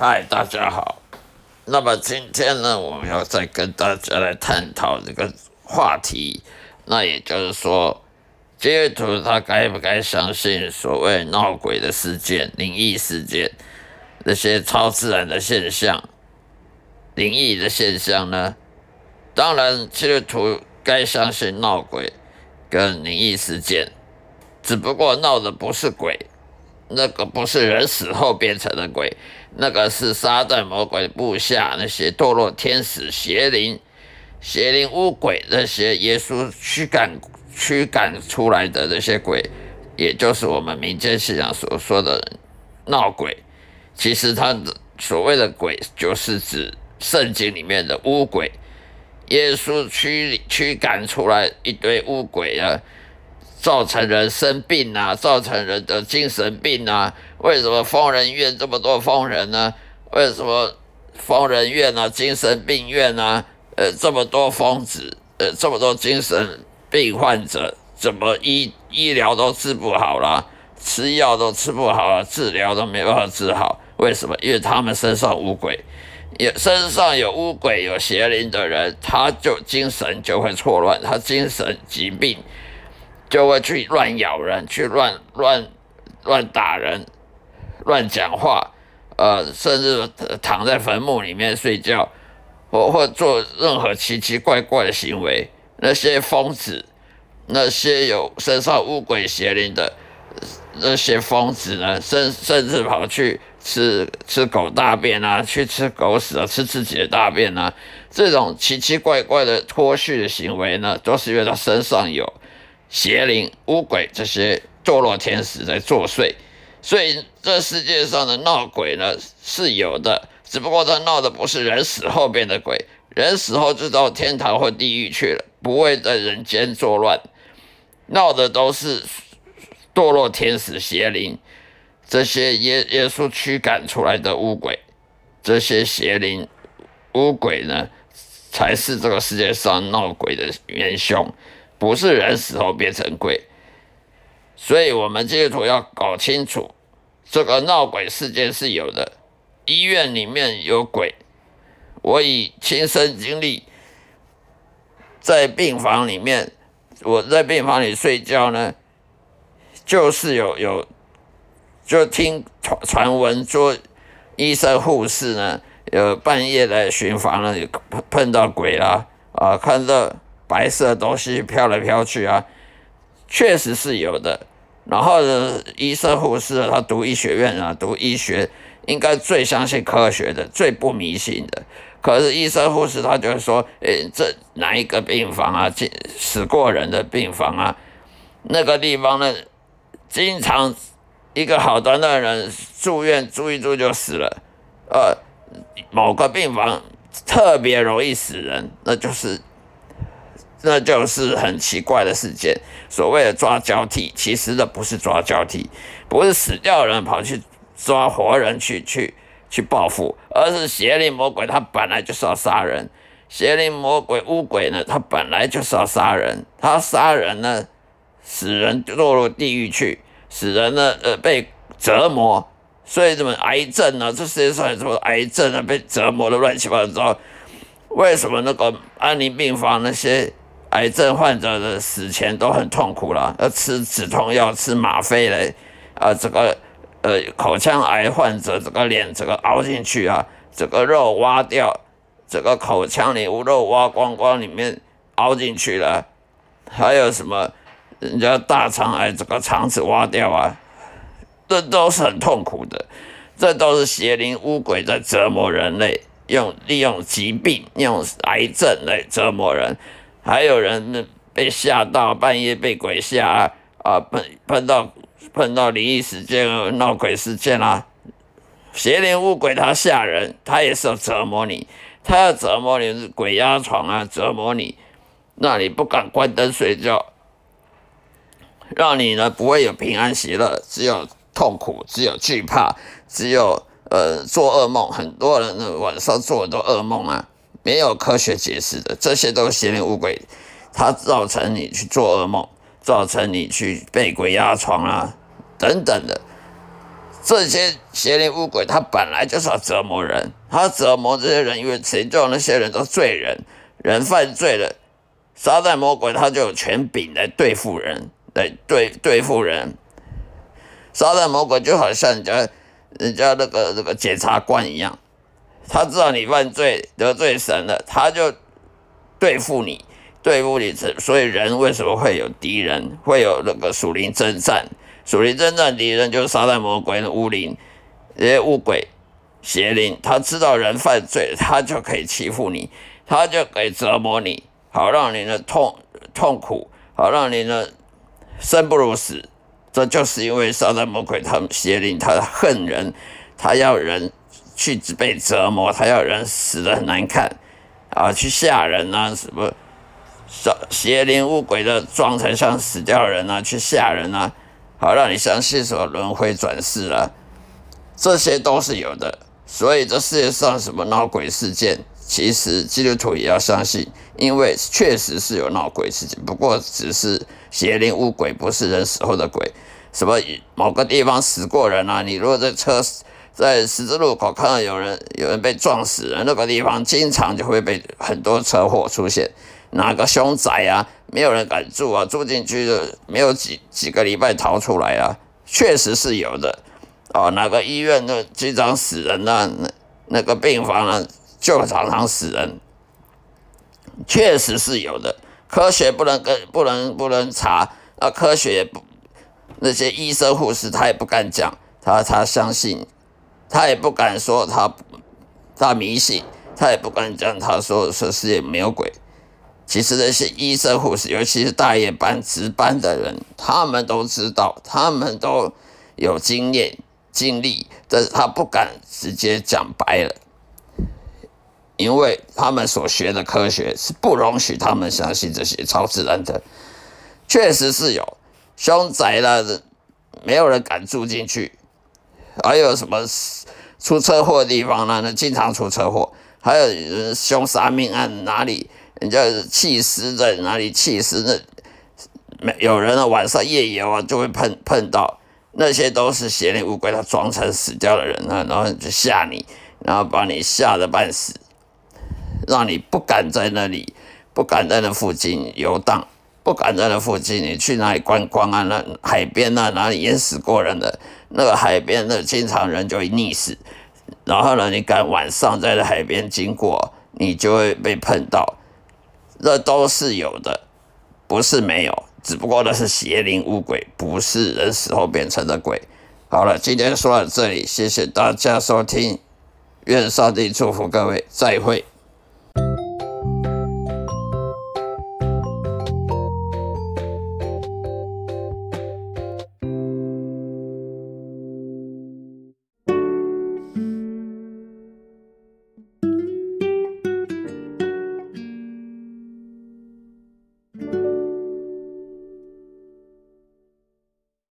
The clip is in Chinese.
嗨，大家好。那么今天呢，我们要再跟大家来探讨这个话题。那也就是说，基督徒他该不该相信所谓闹鬼的事件、灵异事件、那些超自然的现象、灵异的现象呢？当然，基督徒该相信闹鬼跟灵异事件，只不过闹的不是鬼。那个不是人死后变成的鬼，那个是撒旦魔鬼部下那些堕落天使、邪灵、邪灵巫鬼那些耶稣驱赶驱赶出来的那些鬼，也就是我们民间信仰所说的闹鬼。其实他的所谓的鬼，就是指圣经里面的巫鬼。耶稣驱驱赶出来一堆巫鬼啊。造成人生病啊，造成人的精神病啊。为什么疯人院这么多疯人呢？为什么疯人院啊、精神病院啊，呃，这么多疯子，呃，这么多精神病患者，怎么医医疗都治不好了，吃药都吃不好了，治疗都没办法治好？为什么？因为他们身上无鬼，有身上有巫鬼、有邪灵的人，他就精神就会错乱，他精神疾病。就会去乱咬人，去乱乱乱打人，乱讲话，呃，甚至躺在坟墓里面睡觉，或或做任何奇奇怪怪的行为。那些疯子，那些有身上乌鬼邪灵的那些疯子呢，甚甚至跑去吃吃狗大便啊，去吃狗屎啊，吃自己的大便啊，这种奇奇怪怪的脱序的行为呢，都是因为他身上有。邪灵、乌鬼这些堕落天使在作祟，所以这世界上的闹鬼呢是有的，只不过他闹的不是人死后变的鬼，人死后就到天堂或地狱去了，不会在人间作乱，闹的都是堕落天使、邪灵这些耶耶稣驱赶出来的乌鬼，这些邪灵、乌鬼呢，才是这个世界上闹鬼的元凶。不是人死后变成鬼，所以我们基督徒要搞清楚，这个闹鬼事件是有的，医院里面有鬼，我以亲身经历，在病房里面，我在病房里睡觉呢，就是有有，就听传传闻说，医生护士呢，有半夜来巡房了，碰碰到鬼了啊，看到。白色的东西飘来飘去啊，确实是有的。然后呢，医生护士他读医学院啊，读医学应该最相信科学的，最不迷信的。可是医生护士他就说，诶，这哪一个病房啊，死过人的病房啊，那个地方呢，经常一个好端端的人住院住一住就死了。呃，某个病房特别容易死人，那就是。那就是很奇怪的事件。所谓的抓交替，其实的不是抓交替，不是死掉人跑去抓活人去去去报复，而是邪灵魔鬼他本来就是要杀人。邪灵魔鬼巫鬼呢，他本来就是要杀人。他杀人呢，使人落入地狱去，使人呢呃被折磨。所以什么癌症呢？这世界上有什么癌症啊？被折磨的乱七八糟。为什么那个安宁病房那些？癌症患者的死前都很痛苦了，要吃止痛药、吃吗啡嘞，啊，这个呃口腔癌患者这个脸这个凹进去啊，这个肉挖掉，这个口腔里无肉挖光光，里面凹进去了，还有什么人家大肠癌这个肠子挖掉啊，这都是很痛苦的，这都是邪灵巫鬼在折磨人类，用利用疾病、用癌症来折磨人。还有人被吓到，半夜被鬼吓啊！碰碰到碰到灵异事件、闹鬼事件啦，邪灵巫鬼他吓人，他也是要折磨你，他要折磨你，鬼压床啊，折磨你，让你不敢关灯睡觉，让你呢不会有平安喜乐，只有痛苦，只有惧怕，只有呃做噩梦。很多人呢晚上做的都噩梦啊。没有科学解释的，这些都是邪灵乌鬼，它造成你去做噩梦，造成你去被鬼压床啊，等等的，这些邪灵污鬼，他本来就是要折磨人，他折磨这些人，因为谁知道那些人都罪人，人犯罪了，撒旦魔鬼他就有权柄来对付人，来对对付人。撒旦魔鬼就好像人家人家那个那个检察官一样，他知道你犯罪得罪神了，他就对付你，对付你。所以人为什么会有敌人，会有那个属灵征战？属灵征战敌人就是撒旦魔鬼的巫灵，这些巫鬼、邪灵，他知道人犯罪，他就可以欺负你，他就可以折磨你，好让你的痛痛苦，好让你的生不如死。这就是因为撒旦魔鬼他们邪灵，他恨人，他要人去被折磨，他要人死的很难看啊，去吓人啊，什么邪灵巫鬼的装成像死掉人啊，去吓人啊。好，让你相信什么轮回转世了，这些都是有的。所以这世界上什么闹鬼事件，其实基督徒也要相信，因为确实是有闹鬼事件，不过只是邪灵污鬼，不是人死后的鬼。什么某个地方死过人啊？你如果在车在十字路口看到有人有人被撞死了，那个地方经常就会被很多车祸出现。哪个凶宅啊？没有人敢住啊！住进去的没有几几个礼拜逃出来啊！确实是有的哦。哪个医院的经常死人呢？那那个病房呢就常常死人，确实是有的。科学不能跟不能不能查啊！科学也不那些医生护士他也不敢讲，他他相信，他也不敢说他他迷信，他也不敢讲他说说世界没有鬼。其实那些医生护士，尤其是大夜班值班的人，他们都知道，他们都有经验、经历，但是他不敢直接讲白了，因为他们所学的科学是不容许他们相信这些超自然的。确实是有凶宅了，没有人敢住进去；还有什么出车祸的地方呢？那经常出车祸，还有凶杀命案哪里？人家弃尸在哪里？弃尸那没有人啊，晚上夜游啊，就会碰碰到那些都是邪灵乌龟，他装成死掉的人啊，然后就吓你，然后把你吓得半死，让你不敢在那里，不敢在那附近游荡，不敢在那附近，你去哪里观光啊？那海边啊，哪里淹死过人的？那个海边的经常人就会溺死，然后呢，你敢晚上在那海边经过，你就会被碰到。那都是有的，不是没有，只不过那是邪灵乌鬼，不是人死后变成的鬼。好了，今天说到这里，谢谢大家收听，愿上帝祝福各位，再会。